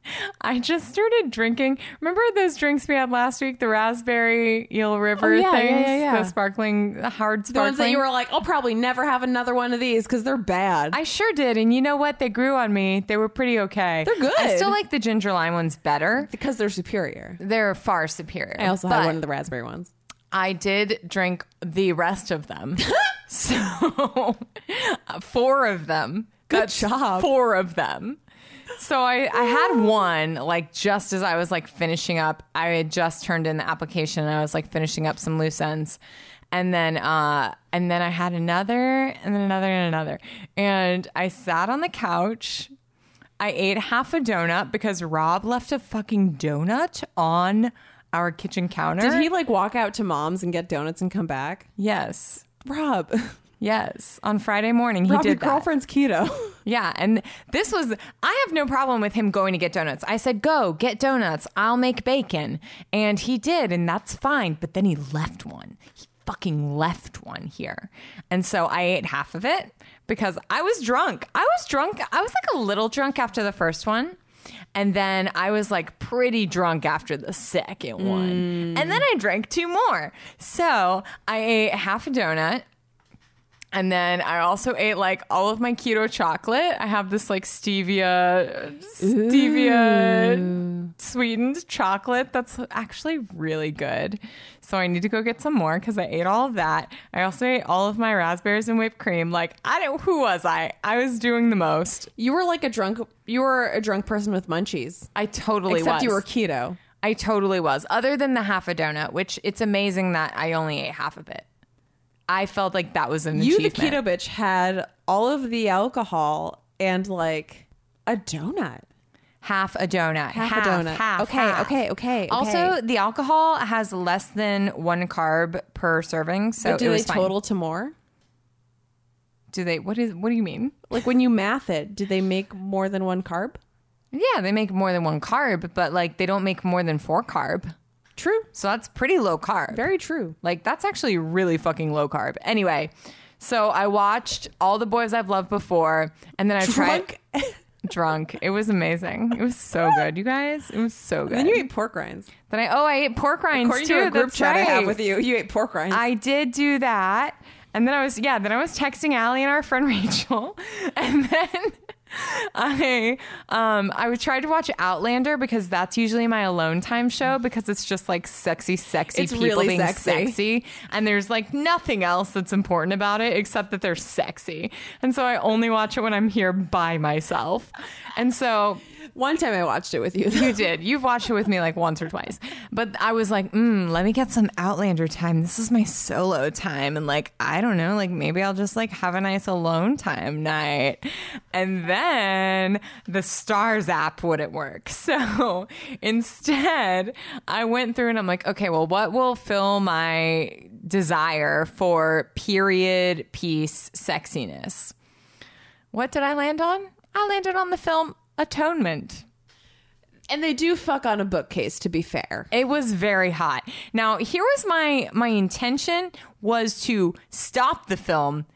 I just started drinking. Remember those drinks we had last week? The raspberry Eel River Oh, yeah, yeah, things? yeah, yeah. The sparkling, the hard The sparkling. ones that you were like, I'll probably never have another one of these because they're bad. I sure did. And you know what? They grew on me. They were pretty okay. They're good. I still like the ginger lime ones better. because they're superior. They're far superior. I also But had one of the raspberry ones. I did drink the rest of them. so four of them. Good job. Four of them. So I, I had one like just as I was like finishing up. I had just turned in the application and I was like finishing up some loose ends. And then uh and then I had another and then another and another. And I sat on the couch. I ate half a donut because Rob left a fucking donut on our kitchen counter. Did he like walk out to mom's and get donuts and come back? Yes. Rob, Yes. On Friday morning, he Rob, your did that. girlfriend's keto. Yeah. And this was, I have no problem with him going to get donuts. I said, go get donuts. I'll make bacon. And he did. And that's fine. But then he left one. He fucking left one here. And so I ate half of it because I was drunk. I was drunk. I was like a little drunk after the first one. And then I was like pretty drunk after the second one. And then I drank two more. So I ate half a donut. And then I also ate like all of my keto chocolate. I have this like stevia, stevia sweetened chocolate that's actually really good. So I need to go get some more because I ate all of that. I also ate all of my raspberries and whipped cream. Like I don't, who was I? I was doing the most. You were like a drunk. You were a drunk person with munchies. I totally Except was. you were keto. I totally was. Other than the half a donut, which it's amazing that I only ate half of it. I felt like that was an You, the keto bitch, had all of the alcohol and like a donut. half a donut. Half a donut. half, Okay, half. okay, okay, Also, the alcohol has less than one carb per serving, so But do it they was fine. total to more? Do they? What is? What do you mean? Like when you math it, do they make more than one carb? Yeah, they make more than one carb, but like they don't make more than four carb. True. So that's pretty low carb. Very true. Like that's actually really fucking low carb. Anyway, so I watched all the boys I've loved before, and then I tried Drunk. drunk. It was amazing. It was so good, you guys. It was so good. then you ate pork rinds. then I oh I ate pork rinds According too. to a group That's chat I have with you, you ate pork rinds. I did do that. And then I was, yeah, then I was texting Allie and our friend Rachel. And then I um I would try to watch Outlander because that's usually my alone time show because it's just like sexy, sexy It's people really being sexy. sexy. And there's like nothing else that's important about it except that they're sexy. And so I only watch it when I'm here by myself. And so One time I watched it with you. you did. You've watched it with me like once or twice. But I was like, mm, let me get some Outlander time. This is my solo time. And like, I don't know, like maybe I'll just like have a nice alone time night. And then the Starz app wouldn't work. So instead, I went through and I'm like, okay, well, what will fill my desire for period piece sexiness? What did I land on? I landed on the film Atonement. and they do fuck on a bookcase, to be fair. It was very hot. Now, here was my my intention was to stop the film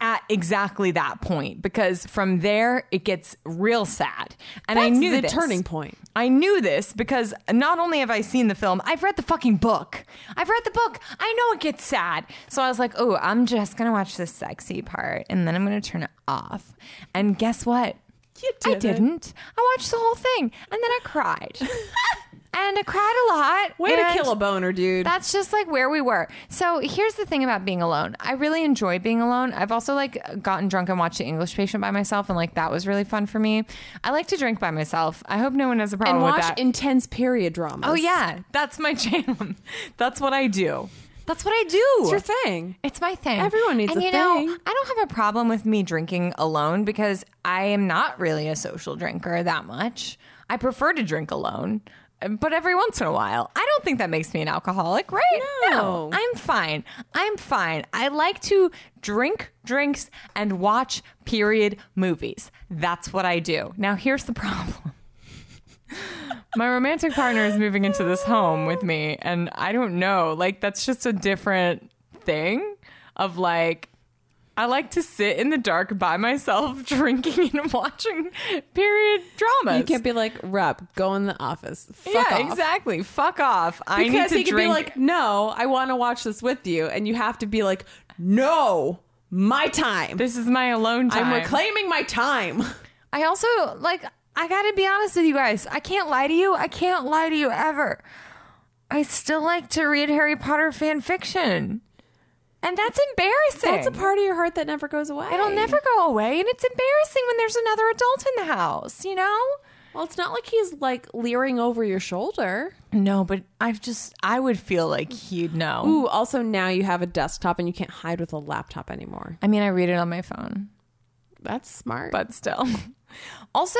at exactly that point because from there it gets real sad. And I knew the this. turning point. I knew this because not only have I seen the film, I've read the fucking book. I've read the book. I know it gets sad. So I was like, "Oh, I'm just going to watch the sexy part and then I'm going to turn it off." And guess what? You I didn't. I watched the whole thing and then I cried. and I cried a lot. Way to kill a boner, dude. That's just like where we were. So here's the thing about being alone. I really enjoy being alone. I've also like gotten drunk and watched The English Patient by myself, and like that was really fun for me. I like to drink by myself. I hope no one has a problem and with watch that. intense period dramas. oh yeah, that's my jam. that's what I do. That's what I do. It's your thing. It's my thing. Everyone needs and a you know. I don't have a problem with me drinking alone because I am not really a social drinker that much. I prefer to drink alone, but every once in a while. I don't think that makes me an alcoholic, right? No. I'm fine. I'm fine. I like to drink drinks and watch period movies. That's what I do. Now, here's the problem. My romantic partner is moving into this home with me and i don't know like that's just a different thing of like i like to sit in the dark by myself drinking and watching period dramas You can't be like, Rob, go in the office. Fuck yeah off. exactly fuck off i Because need he to could drink be like, no, I want to watch this with you. And you have to be like, no, my time. this is my alone time I'm reclaiming my time. I also like I gotta be honest with you guys. I can't lie to you. I can't lie to you ever. I still like to read Harry Potter fan fiction. And that's embarrassing. That's a part of your heart that never goes away. It'll never go away, and it's embarrassing when there's another adult in the house, you know? Well, it's not like he's like leering over your shoulder. No, but I've just I would feel like he'd know. Ooh, also now you have a desktop and you can't hide with a laptop anymore. I mean, I read it on my phone. That's smart. but still. Also,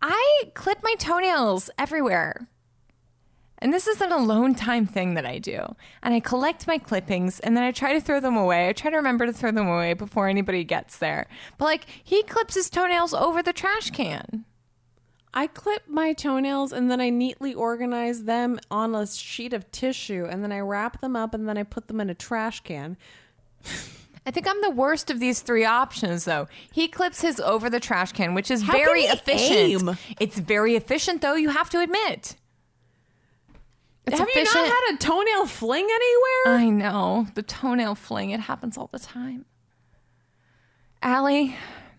I clip my toenails everywhere. And this is an alone time thing that I do. And I collect my clippings and then I try to throw them away. I try to remember to throw them away before anybody gets there. But like, he clips his toenails over the trash can. I clip my toenails and then I neatly organize them on a sheet of tissue and then I wrap them up and then I put them in a trash can. I think I'm the worst of these three options, though. He clips his over the trash can, which is How very can he efficient. aim? It's very efficient, though, you have to admit. It's Have efficient. you not had a toenail fling anywhere? I know. The toenail fling, it happens all the time. Allie,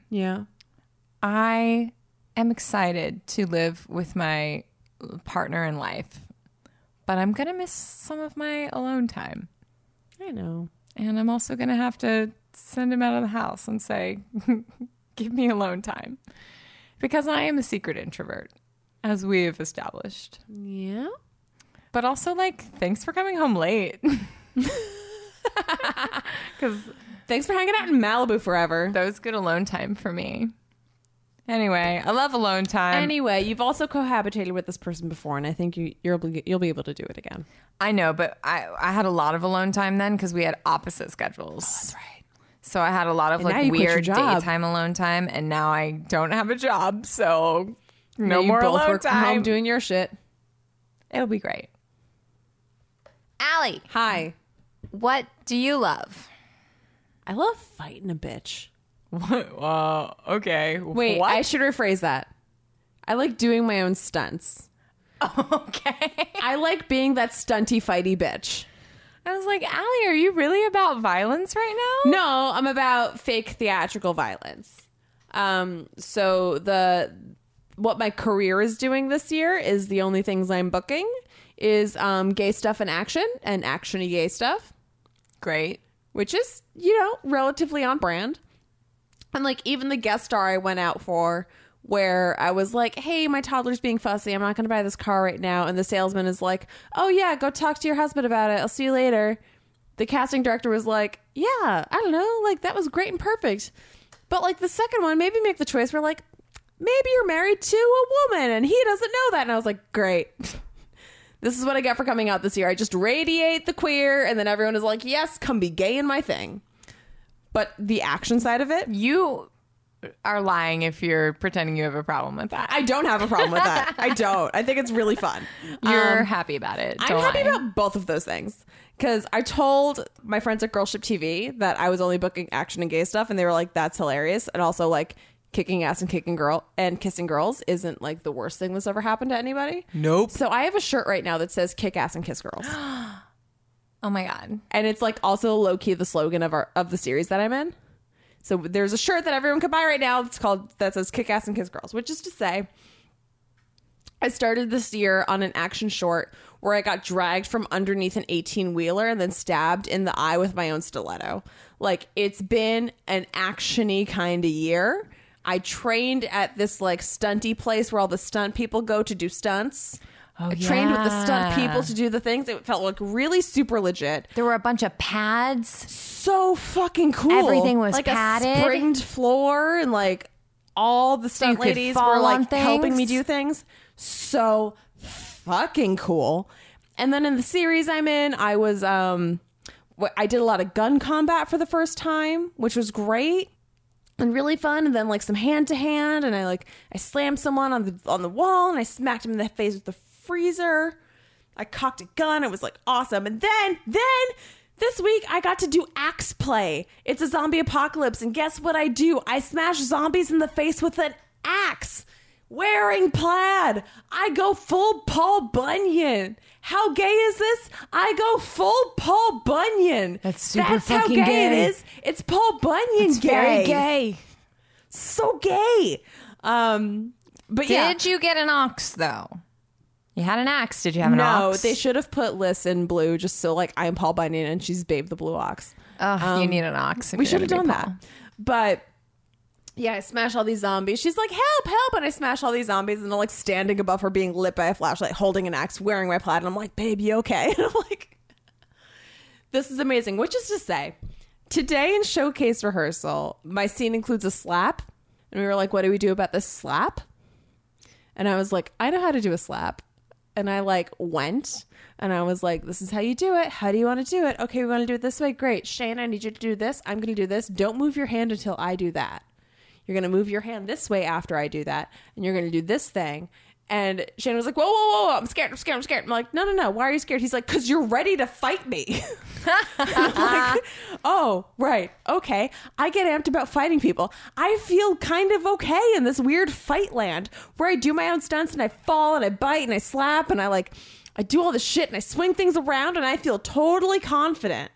yeah. I am excited to live with my partner in life, but I'm going to miss some of my alone time. I know. And I'm also going to have to send him out of the house and say, give me alone time. Because I am a secret introvert, as we have established. Yeah. But also, like, thanks for coming home late. Because Thanks for hanging out in Malibu forever. that was good alone time for me. Anyway, I love alone time. Anyway, you've also cohabitated with this person before, and I think you, you'll be, you'll be able to do it again. I know, but I, I had a lot of alone time then because we had opposite schedules. Oh, that's right. So I had a lot of And like you quit your weird daytime alone time, and now I don't have a job, so no more alone work from home time. doing your shit. It'll be great. Allie, Hi. what do you love? I love fighting a bitch. What? Uh, okay. Wait, what? I should rephrase that. I like doing my own stunts. okay. I like being that stunty fighty bitch. I was like, Allie, are you really about violence right now? No, I'm about fake theatrical violence. Um, so the what my career is doing this year is the only things I'm booking is um, gay stuff and action and actiony gay stuff, Great. which is you know relatively on brand. And like even the guest star I went out for, where I was like, "Hey, my toddler's being fussy. I'm not going to buy this car right now," and the salesman is like, "Oh yeah, go talk to your husband about it. I'll see you later." The casting director was like, "Yeah, I don't know, like that was great and perfect." But like the second one, maybe make the choice where like maybe you're married to a woman and he doesn't know that. And I was like, great. this is what I get for coming out this year. I just radiate the queer, and then everyone is like, yes, come be gay in my thing. But the action side of it, You are lying if you're pretending you have a problem with that. I don't have a problem with that. I don't. I think it's really fun. You're Um, happy about it. I'm happy lie. about both of those things because I told my friends at Girlship TV that I was only booking action and gay stuff, and they were like, "That's hilarious," and also like kicking ass and kicking girl and kissing girls isn't like the worst thing that's ever happened to anybody. Nope. So I have a shirt right now that says "kick ass and kiss girls," Oh my god. and it's like also low key the slogan of our of the series that I'm in. So there's a shirt that everyone can buy right now. It's called that says "kick ass and kiss girls," which is to say. I started this year on an action short where I got dragged from underneath an 18 wheeler and then stabbed in the eye with my own stiletto. Like it's been an actiony kind of year. I trained at this like stunty place where all the stunt people go to do stunts. I trained with the stunt people to do the things. It felt like really super legit. There were a bunch of pads. So fucking cool. Everything was like padded. a springed floor and like all the stunt could ladies were like helping me do things. So fucking cool. And then in the series I'm in, I was um I did a lot of gun combat for the first time, which was great and really fun. And then like some hand to hand, and I like I slammed someone on the on the wall, and I smacked him in the face with the freezer. I cocked a gun. It was like awesome. And then then this week I got to do axe play. It's a zombie apocalypse, and guess what I do? I smash zombies in the face with an axe. Wearing plaid. I go full Paul Bunyan. How gay is this? I go full Paul Bunyan. That's super That's how fucking gay, gay. it is. It's Paul Bunyan It's gay. very gay. So gay. Um but yeah. Did you get an ox though? You had an axe. Did you have an axe? no, ox? they should have put Liz in blue just so like I'm Paul Bunyan and she's Babe the Blue Ox. Oh, you um, need an ox. we should have done that. But yeah, I smash all these zombies. She's like, help, help. And I smash all these zombies and I'm like standing above her being lit by a flashlight, holding an axe, wearing my plaid. And I'm like, babe, you okay? And I'm like, this is amazing. Which is to say, today in showcase rehearsal, my scene includes a slap. And we were like, what do we do about this slap? And I was like, I know how to do a slap. And I like went and I was like, this is how you do it. How do you want to do it? Okay, we want to do it this way. Great. Shane, I need you to do this. I'm going to do this. Don't move your hand until I do that. You're going to move your hand this way after I do that. And you're going to do this thing. And Shannon was like, whoa, whoa, whoa, whoa, I'm scared, I'm scared, I'm scared. I'm like, no, no, no. Why are you scared? He's like, because you're ready to fight me. Like, oh, right. Okay. I get amped about fighting people. I feel kind of okay in this weird fight land where I do my own stunts and I fall and I bite and I slap and I like, I do all this shit and I swing things around and I feel totally confident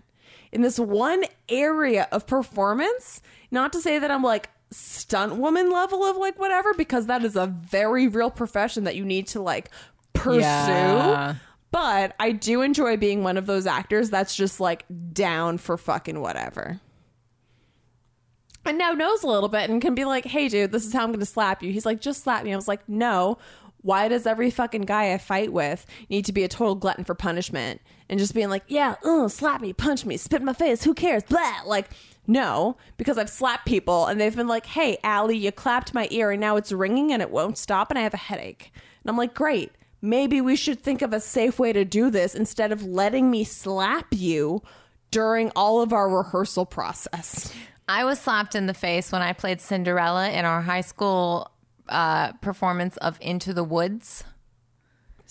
in this one area of performance. Not to say that I'm like stunt woman level of like whatever, because that is a very real profession that you need to like pursue. Yeah. But I do enjoy being one of those actors that's just like down for fucking whatever. And now knows a little bit and can be like, hey, dude, this is how I'm going to slap you. He's like, just slap me. I was like, no. Why does every fucking guy I fight with need to be a total glutton for punishment and just being like, yeah, uh, slap me, punch me, spit in my face, who cares? Blah. Like, no, because I've slapped people and they've been like, hey, Allie, you clapped my ear and now it's ringing and it won't stop and I have a headache. And I'm like, great. Maybe we should think of a safe way to do this instead of letting me slap you during all of our rehearsal process. I was slapped in the face when I played Cinderella in our high school uh, performance of Into the Woods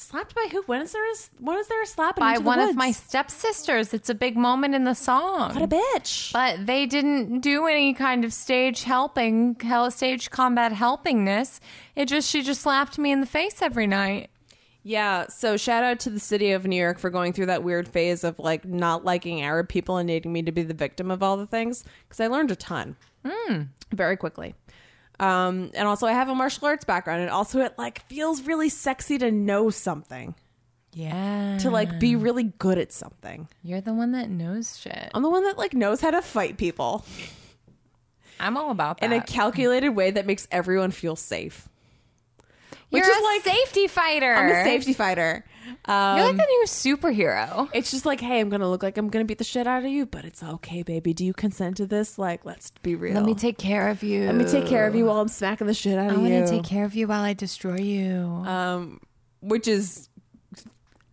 Slapped by who? When is there a, when is there a slap in by Into the one of my stepsisters. It's a big moment in the song. What a bitch. but they didn't do any kind of stage helping, hell, stage combat helpingness. It just she just slapped me in the face every night. Yeah, so shout out to the city of New York for going through that weird phase of like not liking Arab people and needing me to be the victim of all the things because I learned a ton hmm. very quickly. Um, and also, I have a martial arts background, and also it like feels really sexy to know something, Yeah, to like be really good at something. you're the one that knows shit. I'm the one that like knows how to fight people I'm all about that. in a calculated way that makes everyone feel safe. you're which is a safety fighter. I'm a safety fighter. Um, You're like a new superhero. It's just like, hey, I'm gonna look like I'm gonna beat the shit out of you, but it's okay, baby. Do you consent to this? Like, let's be real. Let me take care of you. Let me take care of you while I'm smacking the shit out I of you. I want to take care of you while I destroy you. um, which is,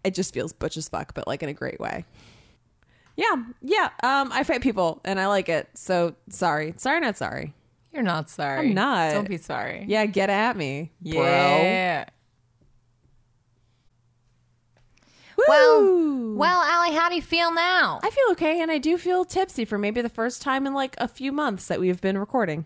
it just feels butch as fuck, but like in a great way. Yeah, yeah. Um, I fight people and I like it. So sorry, sorry, not sorry. You're not sorry. I'm not. Don't be sorry. Yeah, get at me, bro. Yeah. Woo! Well, well, Allie, how do you feel now? I feel okay, and I do feel tipsy for maybe the first time in like a few months that we've been recording.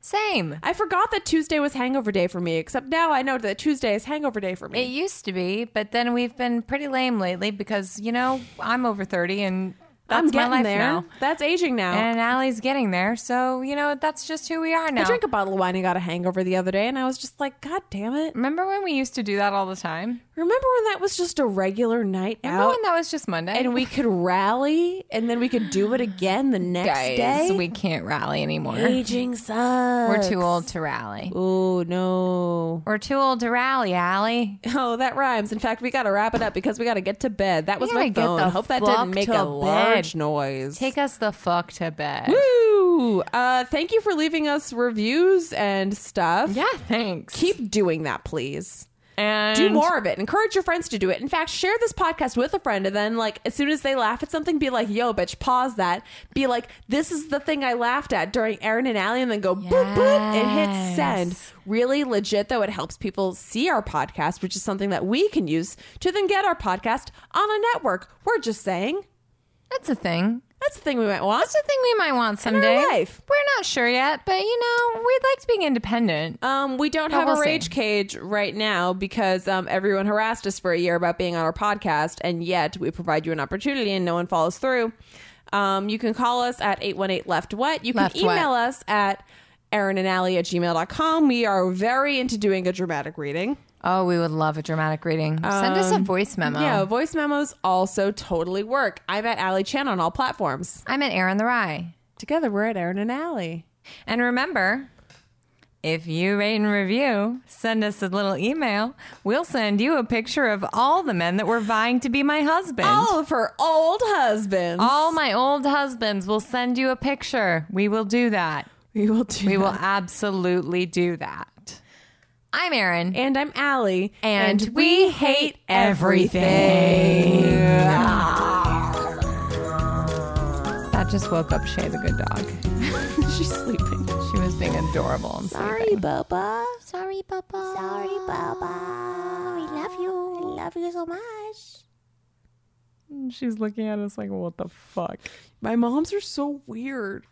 Same. I forgot that Tuesday was hangover day for me, except now I know that Tuesday is hangover day for me. It used to be, but then we've been pretty lame lately because you know I'm over thirty and that's I'm getting there. now. That's aging now. And Allie's getting there, so you know that's just who we are now. I drank a bottle of wine and got a hangover the other day, and I was just like, God damn it. Remember when we used to do that all the time? Remember when that was just a regular night Remember out? when that was just Monday? and we could rally, and then we could do it again the next Guys, day? we can't rally anymore. Aging sucks. We're too old to rally. Oh, no. We're too old to rally, Allie. Oh, that rhymes. In fact, we got to wrap it up because we got to get to bed. That was my phone. Hope that didn't make a large noise. Take us the fuck to bed. Woo! Uh, thank you for leaving us reviews and stuff. Yeah, thanks. Keep doing that, please. and Do more of it. Encourage your friends to do it. In fact, share this podcast with a friend and then like as soon as they laugh at something, be like, yo, bitch, pause that. Be like, this is the thing I laughed at during Erin and Allie, and then go boop boop and hit send. Really legit though, it helps people see our podcast, which is something that we can use to then get our podcast on a network. We're just saying. That's a thing. That's the thing we might want. That's a thing we might want someday. life. We're not sure yet, but you know, we'd like to be independent. Um, we don't But have we'll a see. rage cage right now because um, everyone harassed us for a year about being on our podcast, and yet we provide you an opportunity and no one follows through. Um, you can call us at 818 Left What. You can Left email us at Erin and Allie at gmail.com. We are very into doing a dramatic reading. Oh, we would love a dramatic reading. Send us a um, voice memo. Yeah, voice memos also totally work. I'm at Allie Chan on all platforms. I'm at Erin the Rye. Together, we're at Erin and Allie. And remember, if you rate and review, send us a little email. We'll send you a picture of all the men that were vying to be my husband. All of her old husbands. All my old husbands will send you a picture. We will do that. we will do We will absolutely do that. I'm Erin. And I'm Allie. And we hate everything. That just woke up Shay the good dog. She's sleeping. She was being adorable and Sorry, sleeping. Bubba. Sorry, Papa. Sorry, Papa. We love you. We love you so much. She's looking at us like, what the fuck? My moms are so weird.